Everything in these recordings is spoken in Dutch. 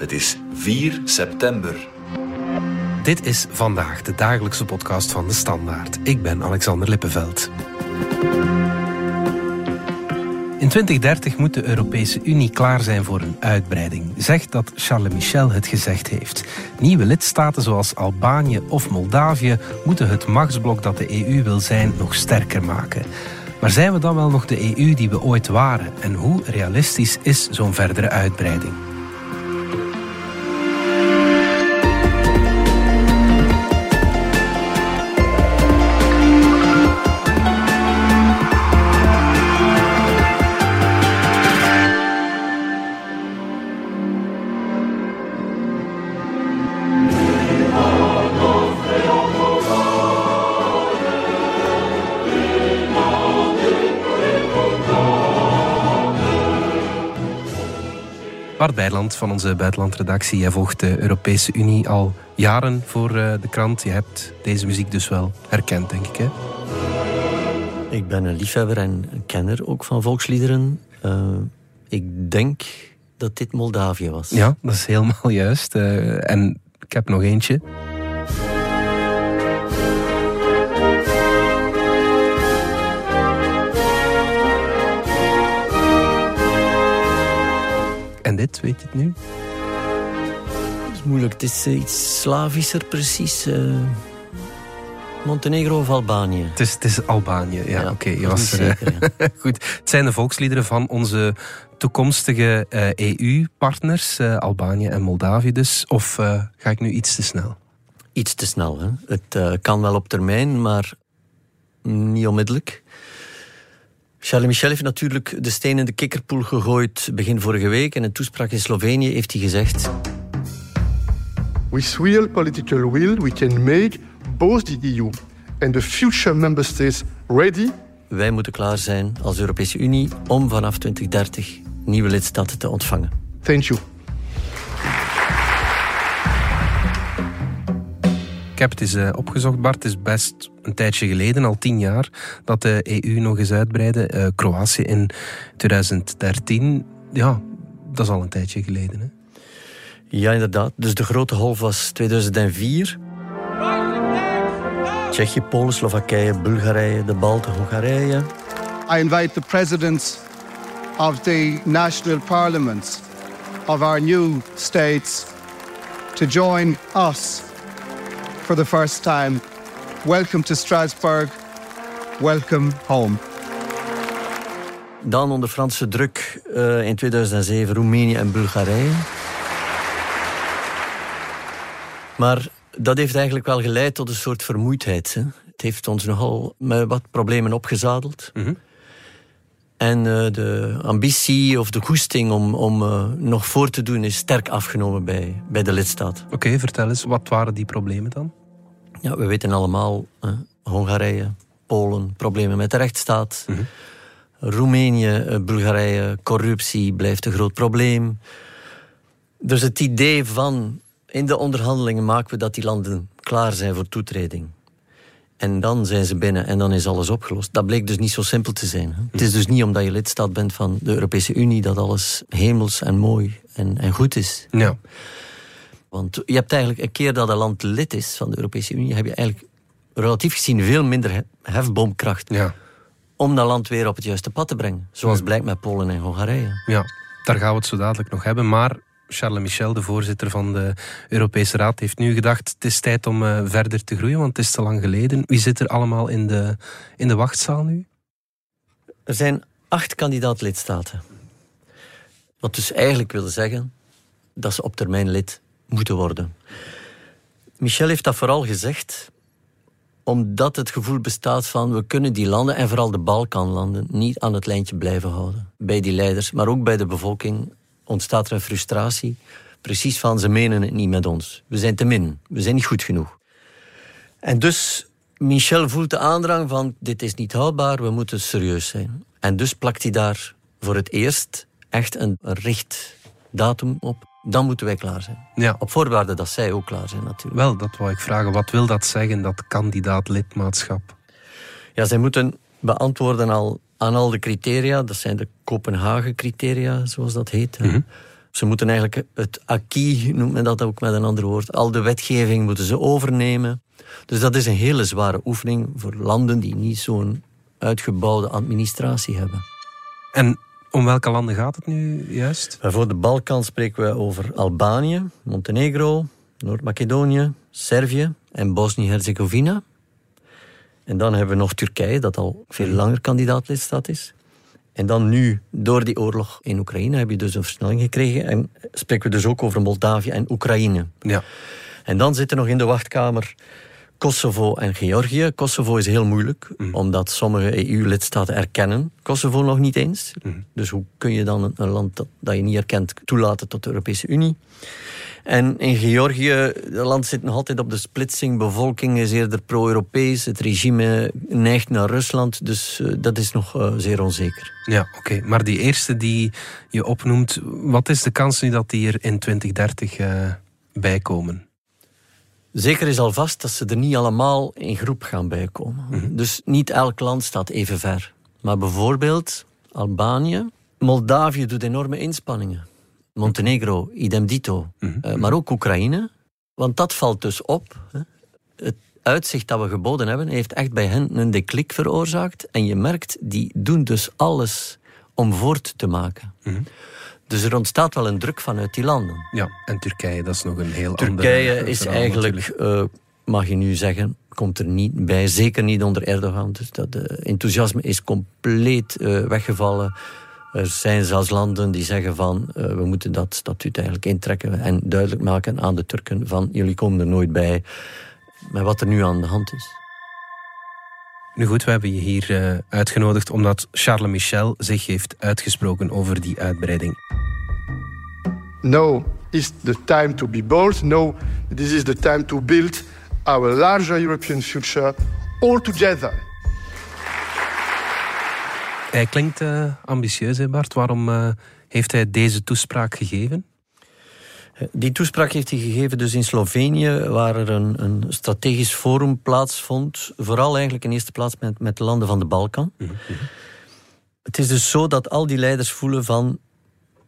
Het is 4 september. Dit is vandaag de dagelijkse podcast van de Standaard. Ik ben Alexander Lippenveld. In 2030 moet de Europese Unie klaar zijn voor een uitbreiding, zegt dat Charles Michel het gezegd heeft. Nieuwe lidstaten zoals Albanië of Moldavië moeten het machtsblok dat de EU wil zijn nog sterker maken. Maar zijn we dan wel nog de EU die we ooit waren? En hoe realistisch is zo'n verdere uitbreiding? Bijland van onze buitenlandredactie. Jij volgt de Europese Unie al jaren voor eh, de krant. Je hebt deze muziek dus wel herkend, denk ik. Hè? Ik ben een liefhebber en kenner ook van volksliederen. Uh, ik denk dat dit Moldavië was. Ja, dat is helemaal juist. Uh, en ik heb nog eentje. Dit, weet je het nu? Is moeilijk. Het is uh, iets Slavischer precies. Uh, Montenegro of Albanië? Het is, het is Albanië, ja. ja Oké, okay, was er. Zeker, ja. Goed. Het zijn de volksliederen van onze toekomstige uh, EU-partners, Albanië en Moldavië dus. Of ga ik nu iets te snel? Iets te snel, hè. Het kan wel op termijn, maar niet onmiddellijk. Charles Michel heeft natuurlijk de steen in de kikkerpoel gegooid begin vorige week. In een toespraak in Slovenië heeft hij gezegd... With real political will we can make both the EU and the future member states ready. Wij moeten klaar zijn als Europese Unie om vanaf 2030 nieuwe lidstaten te ontvangen. Thank you. Heb het eens uh, opgezocht, Bart. Het is best een tijdje geleden, al tien jaar, dat de EU nog eens uitbreidde. Uh, Kroatië in 2013. Ja, dat is al een tijdje geleden. Hè? Ja, inderdaad. Dus de grote golf was 2004. Tsjechië, Polen, Slowakije, Bulgarije, de Balten, Hongarije. I invite the presidents of the national parliaments of our new states to join us for the first time. Welcome to Strasbourg. Welcome home. Dan onder Franse druk uh, in 2007 Roemenië en Bulgarije. Maar dat heeft eigenlijk wel geleid tot een soort vermoeidheid. Hè? Het heeft ons nogal met wat problemen opgezadeld. Mm -hmm. En uh, de ambitie of de goesting om, om uh, nog voor te doen is sterk afgenomen bij, bij de lidstaat. Oké, okay, vertel eens, wat waren die problemen dan? Ja, we weten allemaal, eh, Hongarije, Polen, problemen met de rechtsstaat. Mm -hmm. Roemenië, Bulgarije, corruptie blijft een groot probleem. Dus het idee van in de onderhandelingen maken we dat die landen klaar zijn voor toetreding. En dan zijn ze binnen en dan is alles opgelost. Dat bleek dus niet zo simpel te zijn. Hè? Het is dus niet omdat je lidstaat bent van de Europese Unie dat alles hemels en mooi en, en goed is. Ja. Want je hebt eigenlijk een keer dat een land lid is van de Europese Unie, heb je eigenlijk relatief gezien veel minder hefboomkracht. Ja. Om dat land weer op het juiste pad te brengen. Zoals ja. blijkt met Polen en Hongarije. Ja, daar gaan we het zo dadelijk nog hebben. Maar Charles Michel, de voorzitter van de Europese Raad, heeft nu gedacht: het is tijd om uh, verder te groeien, want het is te lang geleden. Wie zit er allemaal in de, in de wachtzaal nu? Er zijn acht kandidaat-lidstaten. Wat dus eigenlijk wil zeggen dat ze op termijn lid moeten worden. Michel heeft dat vooral gezegd omdat het gevoel bestaat van we kunnen die landen, en vooral de Balkanlanden, niet aan het lijntje blijven houden. Bij die leiders, maar ook bij de bevolking ontstaat er een frustratie. Precies van ze menen het niet met ons. We zijn te min, we zijn niet goed genoeg. En dus Michel voelt de aandrang van dit is niet houdbaar, we moeten serieus zijn. En dus plakt hij daar voor het eerst echt een richtdatum op dan moeten wij klaar zijn. Ja. Op voorwaarde dat zij ook klaar zijn natuurlijk. Wel, dat wou ik vragen. Wat wil dat zeggen, dat kandidaat-lidmaatschap? Ja, zij moeten beantwoorden al aan al de criteria. Dat zijn de Kopenhagen-criteria, zoals dat heet. Mm -hmm. Ze moeten eigenlijk het acquis, noemt men dat ook met een ander woord, al de wetgeving moeten ze overnemen. Dus dat is een hele zware oefening voor landen die niet zo'n uitgebouwde administratie hebben. En om welke landen gaat het nu juist? Voor de Balkan spreken we over Albanië, Montenegro, Noord-Macedonië, Servië en Bosnië-Herzegovina. En dan hebben we nog Turkije, dat al veel langer kandidaatlidstaat is. En dan nu, door die oorlog in Oekraïne, heb je dus een versnelling gekregen. En spreken we dus ook over Moldavië en Oekraïne. Ja. En dan zitten nog in de wachtkamer Kosovo en Georgië. Kosovo is heel moeilijk, omdat sommige EU-lidstaten erkennen Kosovo nog niet eens. Dus hoe kun je dan een, land dat, dat je niet erkent toelaten tot de Europese Unie? En in Georgië, het land zit nog altijd op de splitsing. Bevolking is eerder pro-Europees. Het regime neigt naar Rusland. Dus eh, dat is nog eh, zeer onzeker. Ja, oké. Maar die eerste die je opnoemt, wat is de kans nu dat die er in 2030 eh bijkomen? Zeker is al vast dat ze er niet allemaal in groep gaan bijkomen. Dus niet elk land staat even ver. Maar bijvoorbeeld Albanië, Moldavië doet enorme inspanningen. Montenegro, idem dito. Eh, maar ook Oekraïne. Want dat valt dus op. Hè. Het uitzicht dat we geboden hebben, heeft echt bij hen een deklik veroorzaakt. En je merkt, die doen dus alles om voort te maken. Dus er ontstaat wel een druk vanuit die landen. Ja, en Turkije, dat is nog een heel Turkije ander is verhaal eigenlijk, eh, mag je nu zeggen, komt er niet bij. Zeker niet onder Erdogan. Dus dat eh, enthousiasme is compleet eh, weggevallen. Er zijn zelfs landen die zeggen van we moeten dat statuut eigenlijk intrekken en duidelijk maken aan de Turken van jullie komen er nooit bij met wat er nu aan de hand is. Nu goed, we hebben je hier eh, uitgenodigd omdat Charles Michel zich heeft uitgesproken over die uitbreiding. Now is the time to be bold. Now this is the time to build our larger European future all together. Hij klinkt eh, ambitieus, hè Bart. Waarom eh, heeft hij deze toespraak gegeven? Die toespraak heeft hij gegeven dus in Slovenië, waar er een, een strategisch forum plaatsvond. Vooral eigenlijk in eerste plaats met, met de landen van de Balkan. Het is dus zo dat al die leiders voelen van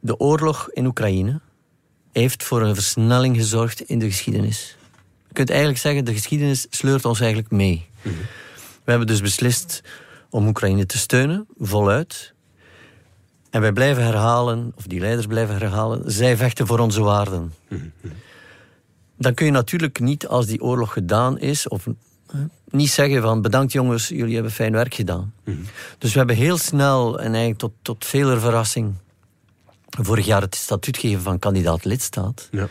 de oorlog in Oekraïne heeft voor een versnelling gezorgd in de geschiedenis. Je kunt eigenlijk zeggen, de geschiedenis sleurt ons eigenlijk mee. We hebben dus beslist om Oekraïne te steunen, voluit. En wij blijven herhalen, of die leiders blijven herhalen, zij vechten voor onze waarden. Dan kun je natuurlijk niet, als die oorlog gedaan is, of niet zeggen van bedankt jongens, jullie hebben fijn werk gedaan. Dus we hebben heel snel, en eigenlijk tot, tot veler verrassing, vorig jaar het statuut gegeven van kandidaat lidstaat. Ja.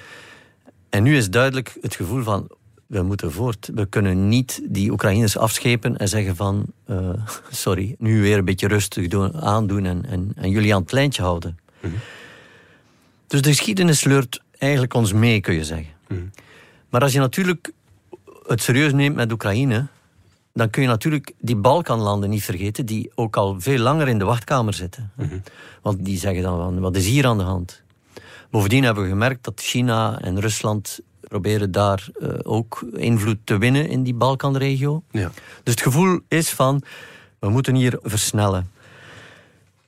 En nu is duidelijk het gevoel van, we moeten voort. We kunnen niet die Oekraïners afschepen en zeggen van, eh, sorry, nu weer een beetje rustig doen, aandoen en, en, en jullie aan het lijntje houden. Dus de geschiedenis sleurt eigenlijk ons mee, kun je zeggen. Maar als je natuurlijk het serieus neemt met Oekraïne, dan kun je natuurlijk die Balkanlanden niet vergeten, die ook al veel langer in de wachtkamer zitten. Want die zeggen dan van, wat is hier aan de hand? Bovendien hebben we gemerkt dat China en Rusland proberen daar eh, ook invloed te winnen in die Balkanregio. Ja. Dus het gevoel is van, we moeten hier versnellen.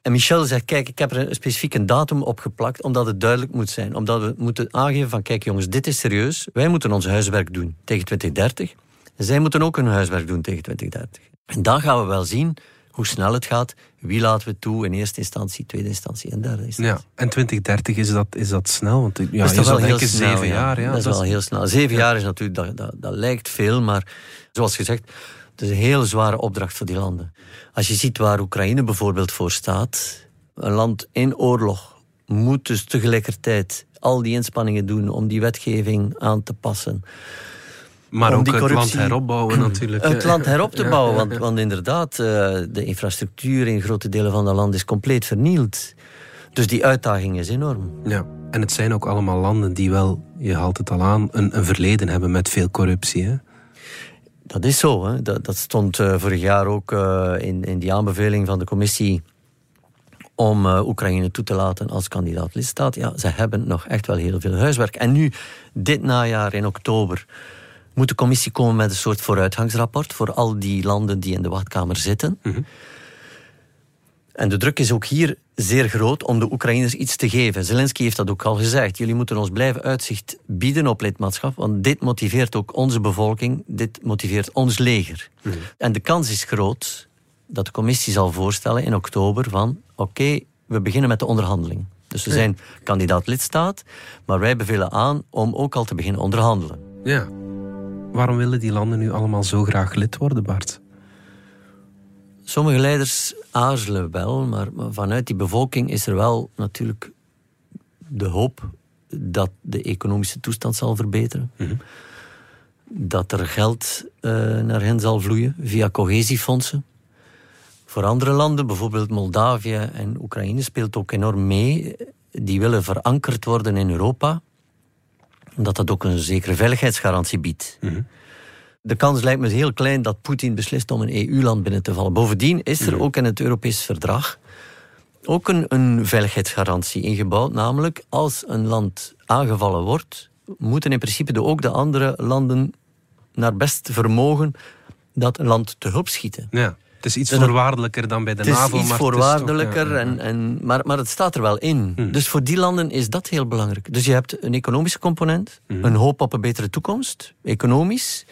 En Michel zegt, kijk, ik heb er een specifieke datum opgeplakt, omdat het duidelijk moet zijn. Omdat we moeten aangeven van, kijk jongens, dit is serieus. Wij moeten ons huiswerk doen tegen 2030. En zij moeten ook hun huiswerk doen tegen 2030. En dan gaan we wel zien hoe snel het gaat. Wie laten we toe in eerste instantie, tweede instantie en derde instantie. ja. En 2030, is dat, is dat snel? Want ja, Dat is wel heel snel, zeven ja. jaar. Ja, dat is wel heel snel. Zeven jaar is natuurlijk, dat, dat, dat lijkt veel, maar zoals gezegd, het is een heel zware opdracht voor die landen. Als je ziet waar Oekraïne bijvoorbeeld voor staat, een land in oorlog moet dus tegelijkertijd al die inspanningen doen om die wetgeving aan te passen. Maar Om ook het land heropbouwen natuurlijk. Het land herop te bouwen, want, want inderdaad, eh, de infrastructuur in grote delen van het land is compleet vernield. Dus die uitdaging is enorm. Ja, en het zijn ook allemaal landen die wel, je haalt het al aan, een, een verleden hebben met veel corruptie. Hè? Dat is zo. Hè. Dat, dat stond eh, vorig jaar ook eh, in, in die aanbeveling van de commissie om Oekraïne toe te laten als kandidaat lidstaat. Ja, ze hebben nog echt wel heel veel huiswerk. En nu, dit najaar in oktober, moet de commissie komen met een soort vooruitgangsrapport voor al die landen die in de wachtkamer zitten. En de druk is ook hier zeer groot om de Oekraïners iets te geven. Zelensky heeft dat ook al gezegd. Jullie moeten ons blijven uitzicht bieden op lidmaatschap, want dit motiveert ook onze bevolking, dit motiveert ons leger. Mhm. En de kans is groot dat de commissie zal voorstellen in oktober van oké, we beginnen met de onderhandeling. Dus we zijn kandidaat lidstaat, maar wij bevelen aan om ook al te beginnen onderhandelen. Ja. Waarom willen die landen nu allemaal zo graag lid worden, Bart? Sommige leiders aarzelen wel, maar, vanuit die bevolking is er wel natuurlijk de hoop dat de economische toestand zal verbeteren. Mhm. Dat er geld uh, naar hen zal vloeien via cohesiefondsen. Voor andere landen, bijvoorbeeld Moldavië en Oekraïne, speelt ook enorm mee. Die willen verankerd worden in Europa, omdat dat ook een zekere veiligheidsgarantie biedt. Mhm. De kans lijkt me heel klein dat Poetin beslist om een EU-land binnen te vallen. Bovendien is er mhm. ook in het Europees verdrag ook een, een veiligheidsgarantie ingebouwd. Namelijk, als een land aangevallen wordt, moeten in principe de, ook de andere landen naar best vermogen dat land te hulp schieten. Ja. Het is iets voorwaardelijker dan bij de NAVO. Het is iets voorwaardelijker, en, en, maar, maar het staat er wel in. Hmm. Dus voor die landen is dat heel belangrijk. Dus je hebt een economische component, hmm. een hoop op een betere toekomst, economisch.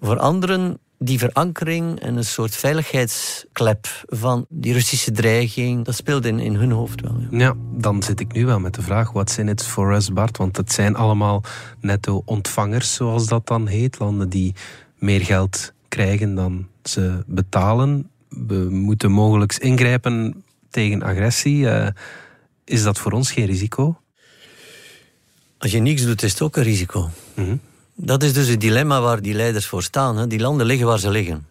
Voor anderen die verankering en een soort veiligheidsklep van die Russische dreiging, dat speelt in, in hun hoofd wel. Ja. ja dan zit ik nu wel met de vraag, what's in it for us, Bart? Want het zijn allemaal netto-ontvangers, zoals dat dan heet. Landen die meer geld krijgen dan ze betalen. We moeten mogelijk ingrijpen tegen agressie. Uh, is dat voor ons geen risico? Als je niks doet, is het ook een risico. Mm Dat is dus het dilemma waar die leiders voor staan. Hè. Die landen liggen waar ze liggen.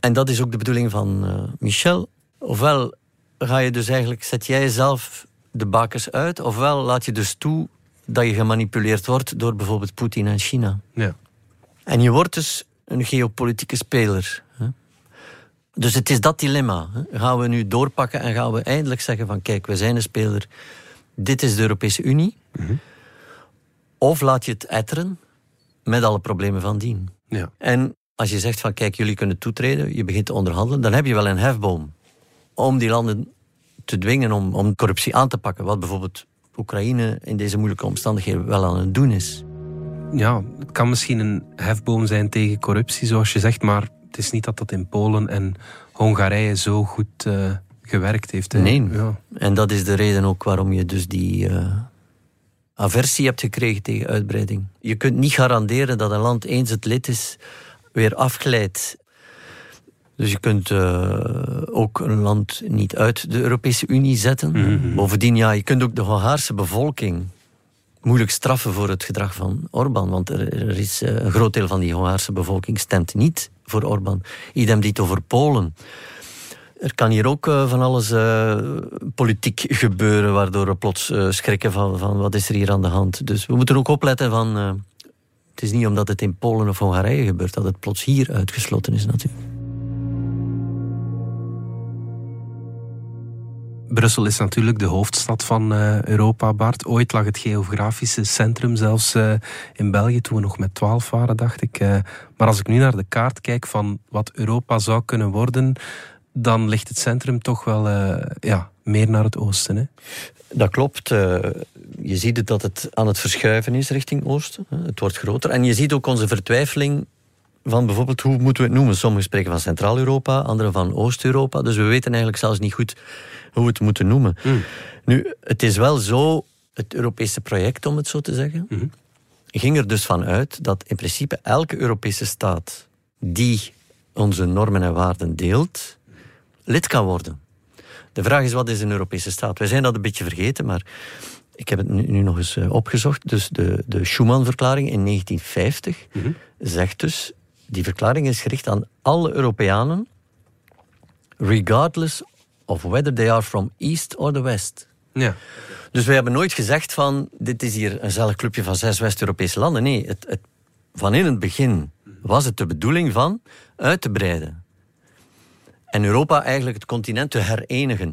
En dat is ook de bedoeling van uh, Michel. Ofwel ga je dus eigenlijk, zet jij zelf de bakers uit, ofwel laat je dus toe dat je gemanipuleerd wordt door bijvoorbeeld Poetin en China. Ja. En je wordt dus een geopolitieke speler. Dus het is dat dilemma. Gaan we nu doorpakken en gaan we eindelijk zeggen van kijk, we zijn een speler, dit is de Europese Unie. Mhm. Of laat je het etteren met alle problemen van dien. Ja. En als je zegt van kijk, jullie kunnen toetreden, je begint te onderhandelen, dan heb je wel een hefboom om die landen te dwingen om, om corruptie aan te pakken. Wat bijvoorbeeld Oekraïne in deze moeilijke omstandigheden wel aan het doen is ja, het kan misschien een hefboom zijn tegen corruptie, zoals je zegt, maar het is niet dat dat in Polen en Hongarije zo goed uh, gewerkt heeft. Hè? Nee, ja. en dat is de reden ook waarom je dus die uh, aversie hebt gekregen tegen uitbreiding. Je kunt niet garanderen dat een land eens het lid is, weer afglijdt. Dus je kunt uh, ook een land niet uit de Europese Unie zetten. Mhm. Bovendien, ja, je kunt ook de Hongaarse bevolking moeilijk straffen voor het gedrag van Orbán. Want er, is eh, een groot deel van die Hongaarse bevolking stemt niet voor Orbán. Idem dit over Polen. Er kan hier ook uh, van alles uh, politiek gebeuren, waardoor we plots schrikken van, van wat is er hier aan de hand. Dus we moeten ook opletten van. het is niet omdat het in Polen of Hongarije gebeurt dat het plots hier uitgesloten is, natuurlijk. Brussel is natuurlijk de hoofdstad van uh, Europa, Bart. Ooit lag het geografische centrum zelfs uh, in België, toen we nog met twaalf waren, dacht ik. Uh, maar als ik nu naar de kaart kijk van wat Europa zou kunnen worden, dan ligt het centrum toch wel ja, meer naar het oosten. Hè? Dat klopt. je ziet dat het aan het verschuiven is richting oosten. Het wordt groter. En je ziet ook onze vertwijfeling van bijvoorbeeld, hoe moeten we het noemen? Sommigen spreken van Centraal-Europa, anderen van Oost-Europa. Dus we weten eigenlijk zelfs niet goed hoe we het moeten noemen. Hmm. Nu, het is wel zo, het Europese project, om het zo te zeggen, hmm. ging er dus van uit dat in principe elke Europese staat die onze normen en waarden deelt, lid kan worden. De vraag is, wat is een Europese staat? Wij zijn dat een beetje vergeten, maar ik heb het nu, nog eens eh, opgezocht. Dus de, de Schuman-verklaring in 1950 hmm. zegt dus die verklaring is gericht aan alle Europeanen, regardless of whether they are from east or the west. Ja. Dus wij hebben nooit gezegd van, dit is hier een zellig clubje van zes West-Europese landen. Nee, het, het, van in het begin was het de bedoeling van uit te breiden. En Europa eigenlijk het continent te herenigen.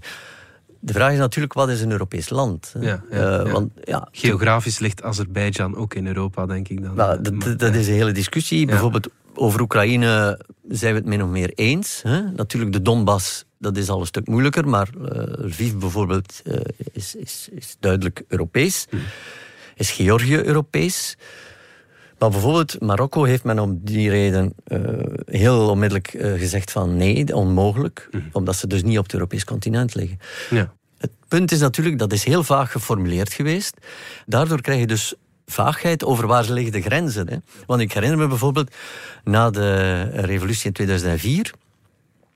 De vraag is natuurlijk, wat is een Europees land? Ja, ja, uh, Want, Geografisch ligt Azerbeidzjan ook in Europa, denk ik dan. Nou, dat, dat, is een hele discussie. Bijvoorbeeld over Oekraïne zijn we het min of meer eens. Hè? Natuurlijk, de Donbass, dat is al een stuk moeilijker, maar uh, Lviv bijvoorbeeld uh, is, is, is duidelijk Europees. Hmm. Is Georgië Europees? Maar bijvoorbeeld Marokko heeft men om die reden uh, heel onmiddellijk gezegd van nee, onmogelijk. Hmm. Omdat ze dus niet op het Europees continent liggen. Ja. Het punt is natuurlijk, dat is heel vaag geformuleerd geweest. Daardoor krijg je dus vaagheid over waar liggen de grenzen. Hè? Want ik herinner me bijvoorbeeld na de revolutie in 2004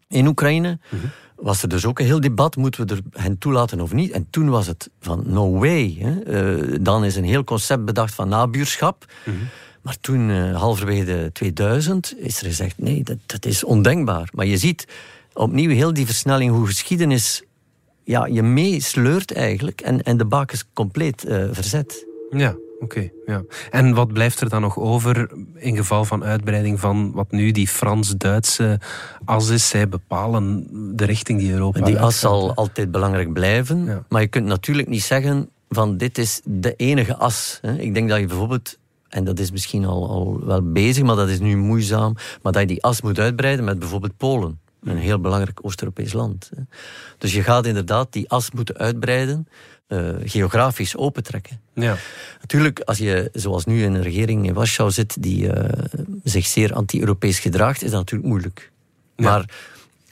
in Oekraïne. Mhm. Was er dus ook een heel debat, moeten we er hen toelaten of niet? En toen was het van no way. Hè? Uh, dan is een heel concept bedacht van nabuurschap. Mhm. Maar toen, uh, halverwege de 2000, is er gezegd: nee, dat, dat is ondenkbaar. Maar je ziet opnieuw heel die versnelling, hoe geschiedenis ja, je meesleurt eigenlijk en, en de bakens compleet uh, verzet. Ja. Okay, ja. En wat blijft er dan nog over in geval van uitbreiding van wat nu die Frans-Duitse as is? Zij bepalen de richting die Europa Die as zal altijd belangrijk blijven. Ja. Maar je kunt natuurlijk niet zeggen van dit is de enige as. Ik denk dat je bijvoorbeeld en dat is misschien al, al wel bezig, maar dat is nu moeizaam. Maar dat je die as moet uitbreiden met bijvoorbeeld Polen. Een heel belangrijk Oost-Europees land. Dus je gaat inderdaad die as moeten uitbreiden, eh, geografisch opentrekken. Ja. Natuurlijk, als je zoals nu in een regering in Warschau zit die eh, zich zeer anti-Europees gedraagt, is dat natuurlijk moeilijk. Ja. Maar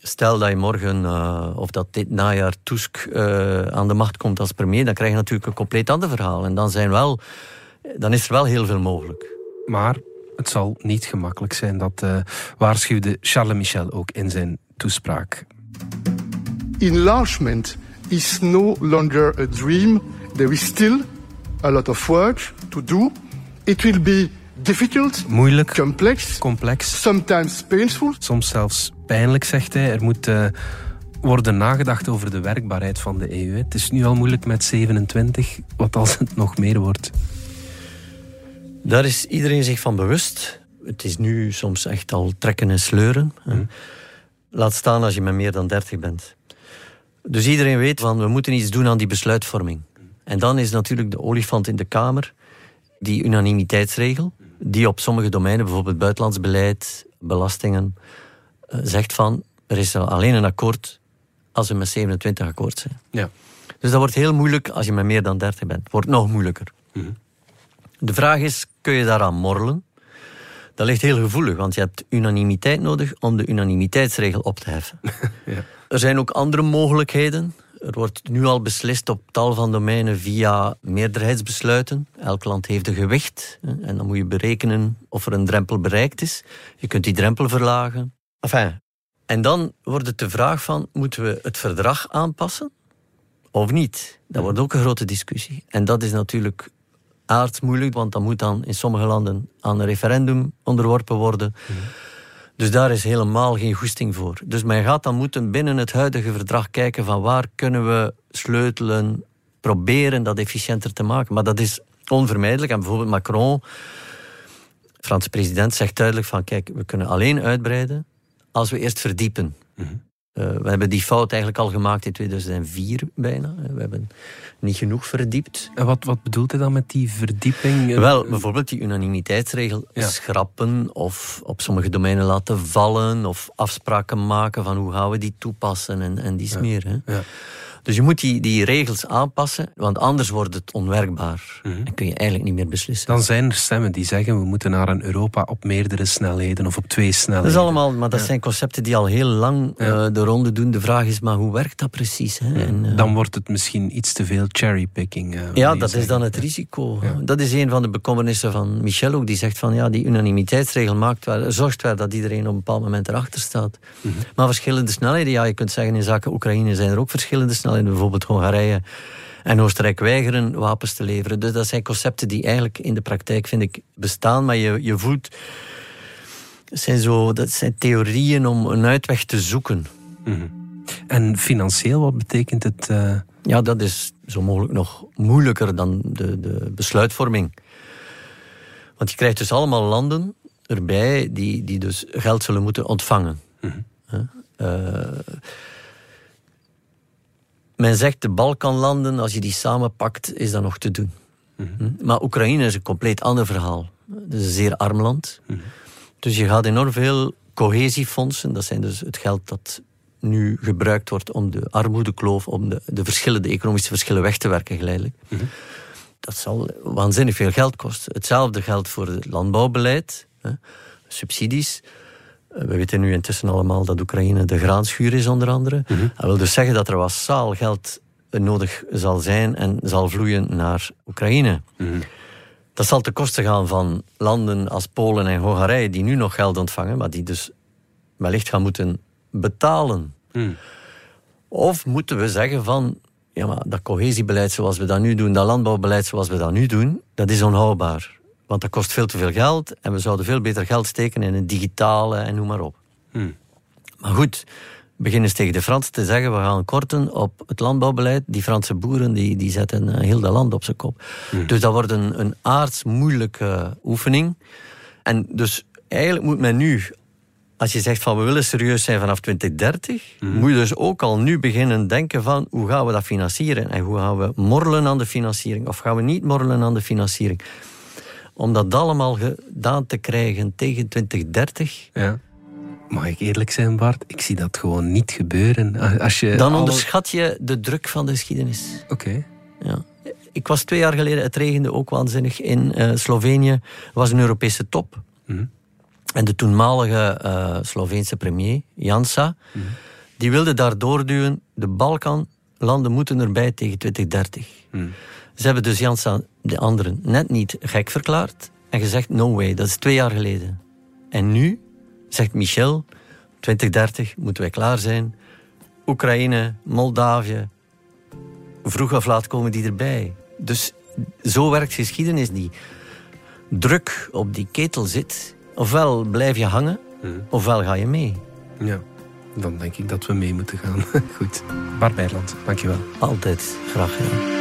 stel dat je morgen, eh, of dat dit najaar Tusk eh, aan de macht komt als premier, dan krijg je natuurlijk een compleet ander verhaal. En dan, zijn wel, dan is er wel heel veel mogelijk. Maar het zal niet gemakkelijk zijn. Dat eh, waarschuwde Charles Michel ook in zijn toespraak. Enlargement is no longer a dream. There is still a lot of work to do. It will be difficult, Moeilijk, complex, complex, sometimes painful. soms zelfs pijnlijk, zegt hij. Er moet eh, worden nagedacht over de werkbaarheid van de EU. Het is nu al moeilijk met 27, wat als het nog meer wordt. Daar is iedereen zich van bewust. Het is nu soms echt al trekken en sleuren. hè. Laat staan als je met meer dan 30 bent. Dus iedereen weet van we moeten iets doen aan die besluitvorming. En dan is natuurlijk de olifant in de Kamer, die unanimiteitsregel, die op sommige domeinen, bijvoorbeeld buitenlands beleid, belastingen, eh, zegt van er is alleen een akkoord als we met 27 akkoord zijn. Ja. Dus dat wordt heel moeilijk als je met meer dan 30 bent. Wordt nog moeilijker. De vraag is, kun je daaraan morrelen? Dat ligt heel gevoelig, want je hebt unanimiteit nodig om de unanimiteitsregel op te heffen. Ja. Er zijn ook andere mogelijkheden. Er wordt nu al beslist op tal van domeinen via meerderheidsbesluiten. Elk land heeft een gewicht en dan moet je berekenen of er een drempel bereikt is. Je kunt die drempel verlagen. Enfin, en dan wordt het de vraag van, moeten we het verdrag aanpassen of niet? Dat wordt ook een grote discussie. En dat is natuurlijk aardsmoeilijk, want dat moet dan in sommige landen aan een referendum onderworpen worden. Dus daar is helemaal geen goesting voor. Dus men gaat dan moeten binnen het huidige verdrag kijken van waar kunnen we sleutelen, proberen dat efficiënter te maken. Maar dat is onvermijdelijk. En bijvoorbeeld Macron, Franse president, zegt duidelijk van kijk, we kunnen alleen uitbreiden als we eerst verdiepen. Eh, we hebben die fout eigenlijk al gemaakt in 2004 bijna. We hebben niet genoeg verdiept. En wat, wat bedoelt hij dan met die verdieping? Wel, bijvoorbeeld die unanimiteitsregel Ja. schrappen of op sommige domeinen laten vallen of afspraken maken van hoe gaan we die toepassen en, en die meer. Hè. Ja. Dus je moet die, die regels aanpassen, want anders wordt het onwerkbaar. En kun je eigenlijk niet meer beslissen. Dan zijn er stemmen die zeggen we moeten naar een Europa op meerdere snelheden of op twee dat snelheden. is allemaal, maar dat zijn concepten die al heel lang Ja. eh, de ronde doen. De vraag is, maar hoe werkt dat precies? Hè? En, eh, Dan wordt het misschien iets te veel cherrypicking. eh, Ja, dat is dan het risico. Dat is een van de bekommernissen van Michel ook. Die zegt van ja, die unanimiteitsregel maakt wel, zorgt wel dat iedereen op een bepaald moment erachter staat. Mhm. Maar verschillende snelheden, ja, je kunt zeggen in zaken Oekraïne zijn er ook verschillende snelheden. Bijvoorbeeld Hongarije en Oostenrijk weigeren wapens te leveren. Dus dat zijn concepten die eigenlijk in de praktijk, vind ik, bestaan. Maar je, je voelt, zijn zo, dat zijn theorieën om een uitweg te zoeken. En financieel, wat betekent het? eh, Ja, dat is zo mogelijk nog moeilijker dan de, de besluitvorming. Want je krijgt dus allemaal landen erbij die, die dus geld zullen moeten ontvangen. Eh, men zegt de Balkanlanden, als je die samenpakt, is dat nog te doen. Hm? Maar Oekraïne is een compleet ander verhaal. Het is een zeer arm land. Dus je gaat enorm veel cohesiefondsen, dat zijn dus het geld dat nu gebruikt wordt om de armoedekloof, om de, de verschillen, de economische verschillen weg te werken geleidelijk. Dat zal waanzinnig veel geld kosten. Hetzelfde geldt voor het landbouwbeleid, hè, subsidies. Eh, We weten nu intussen allemaal dat Oekraïne de graanschuur is, onder andere. Dat wil dus zeggen dat er massaal geld nodig zal zijn en zal vloeien naar Oekraïne. Dat zal ten koste gaan van landen als Polen en Hongarije, die nu nog geld ontvangen, maar die dus wellicht gaan moeten betalen. Of moeten we zeggen van, ja maar dat cohesiebeleid zoals we dat nu doen, dat landbouwbeleid zoals we dat nu doen, dat is onhoudbaar. Want dat kost veel te veel geld en we zouden veel beter geld steken in het digitale en noem maar op. Maar goed, beginnen eens tegen de Fransen te zeggen, we gaan korten op het landbouwbeleid. Die Franse boeren die, die zetten eh, heel dat land op zijn kop. Dus dat wordt een, een aards moeilijke oefening. En dus eigenlijk moet men nu, als je zegt van we willen serieus zijn vanaf 2030, moet je dus ook al nu beginnen denken van hoe gaan we dat financieren en hoe gaan we morrelen aan de financiering of gaan we niet morrelen aan de financiering. Om dat allemaal gedaan te krijgen tegen 2030, Ja. Mag ik eerlijk zijn, Bart? Ik zie dat gewoon niet gebeuren. Als je dan alle- onderschat je de druk van de geschiedenis. Oké. Ja. Ik was twee jaar geleden, het regende ook waanzinnig in eh, Slovenië. Was een Europese top. En de toenmalige eh, Sloveense premier, Jansa, die wilde daar doorduwen. De Balkanlanden moeten erbij tegen 2030. Ze hebben dus Jansa, de anderen, net niet gek verklaard. En gezegd, no way, dat is twee jaar geleden. En nu zegt Michel, 2030 moeten wij klaar zijn. Oekraïne, Moldavië, vroeg of laat komen die erbij. Dus zo werkt geschiedenis niet. Druk op die ketel zit, ofwel blijf je hangen, ofwel ga je mee. Ja. Dan denk ik dat we mee moeten gaan. Goed. Bart Bijland, dankjewel. Altijd graag gedaan.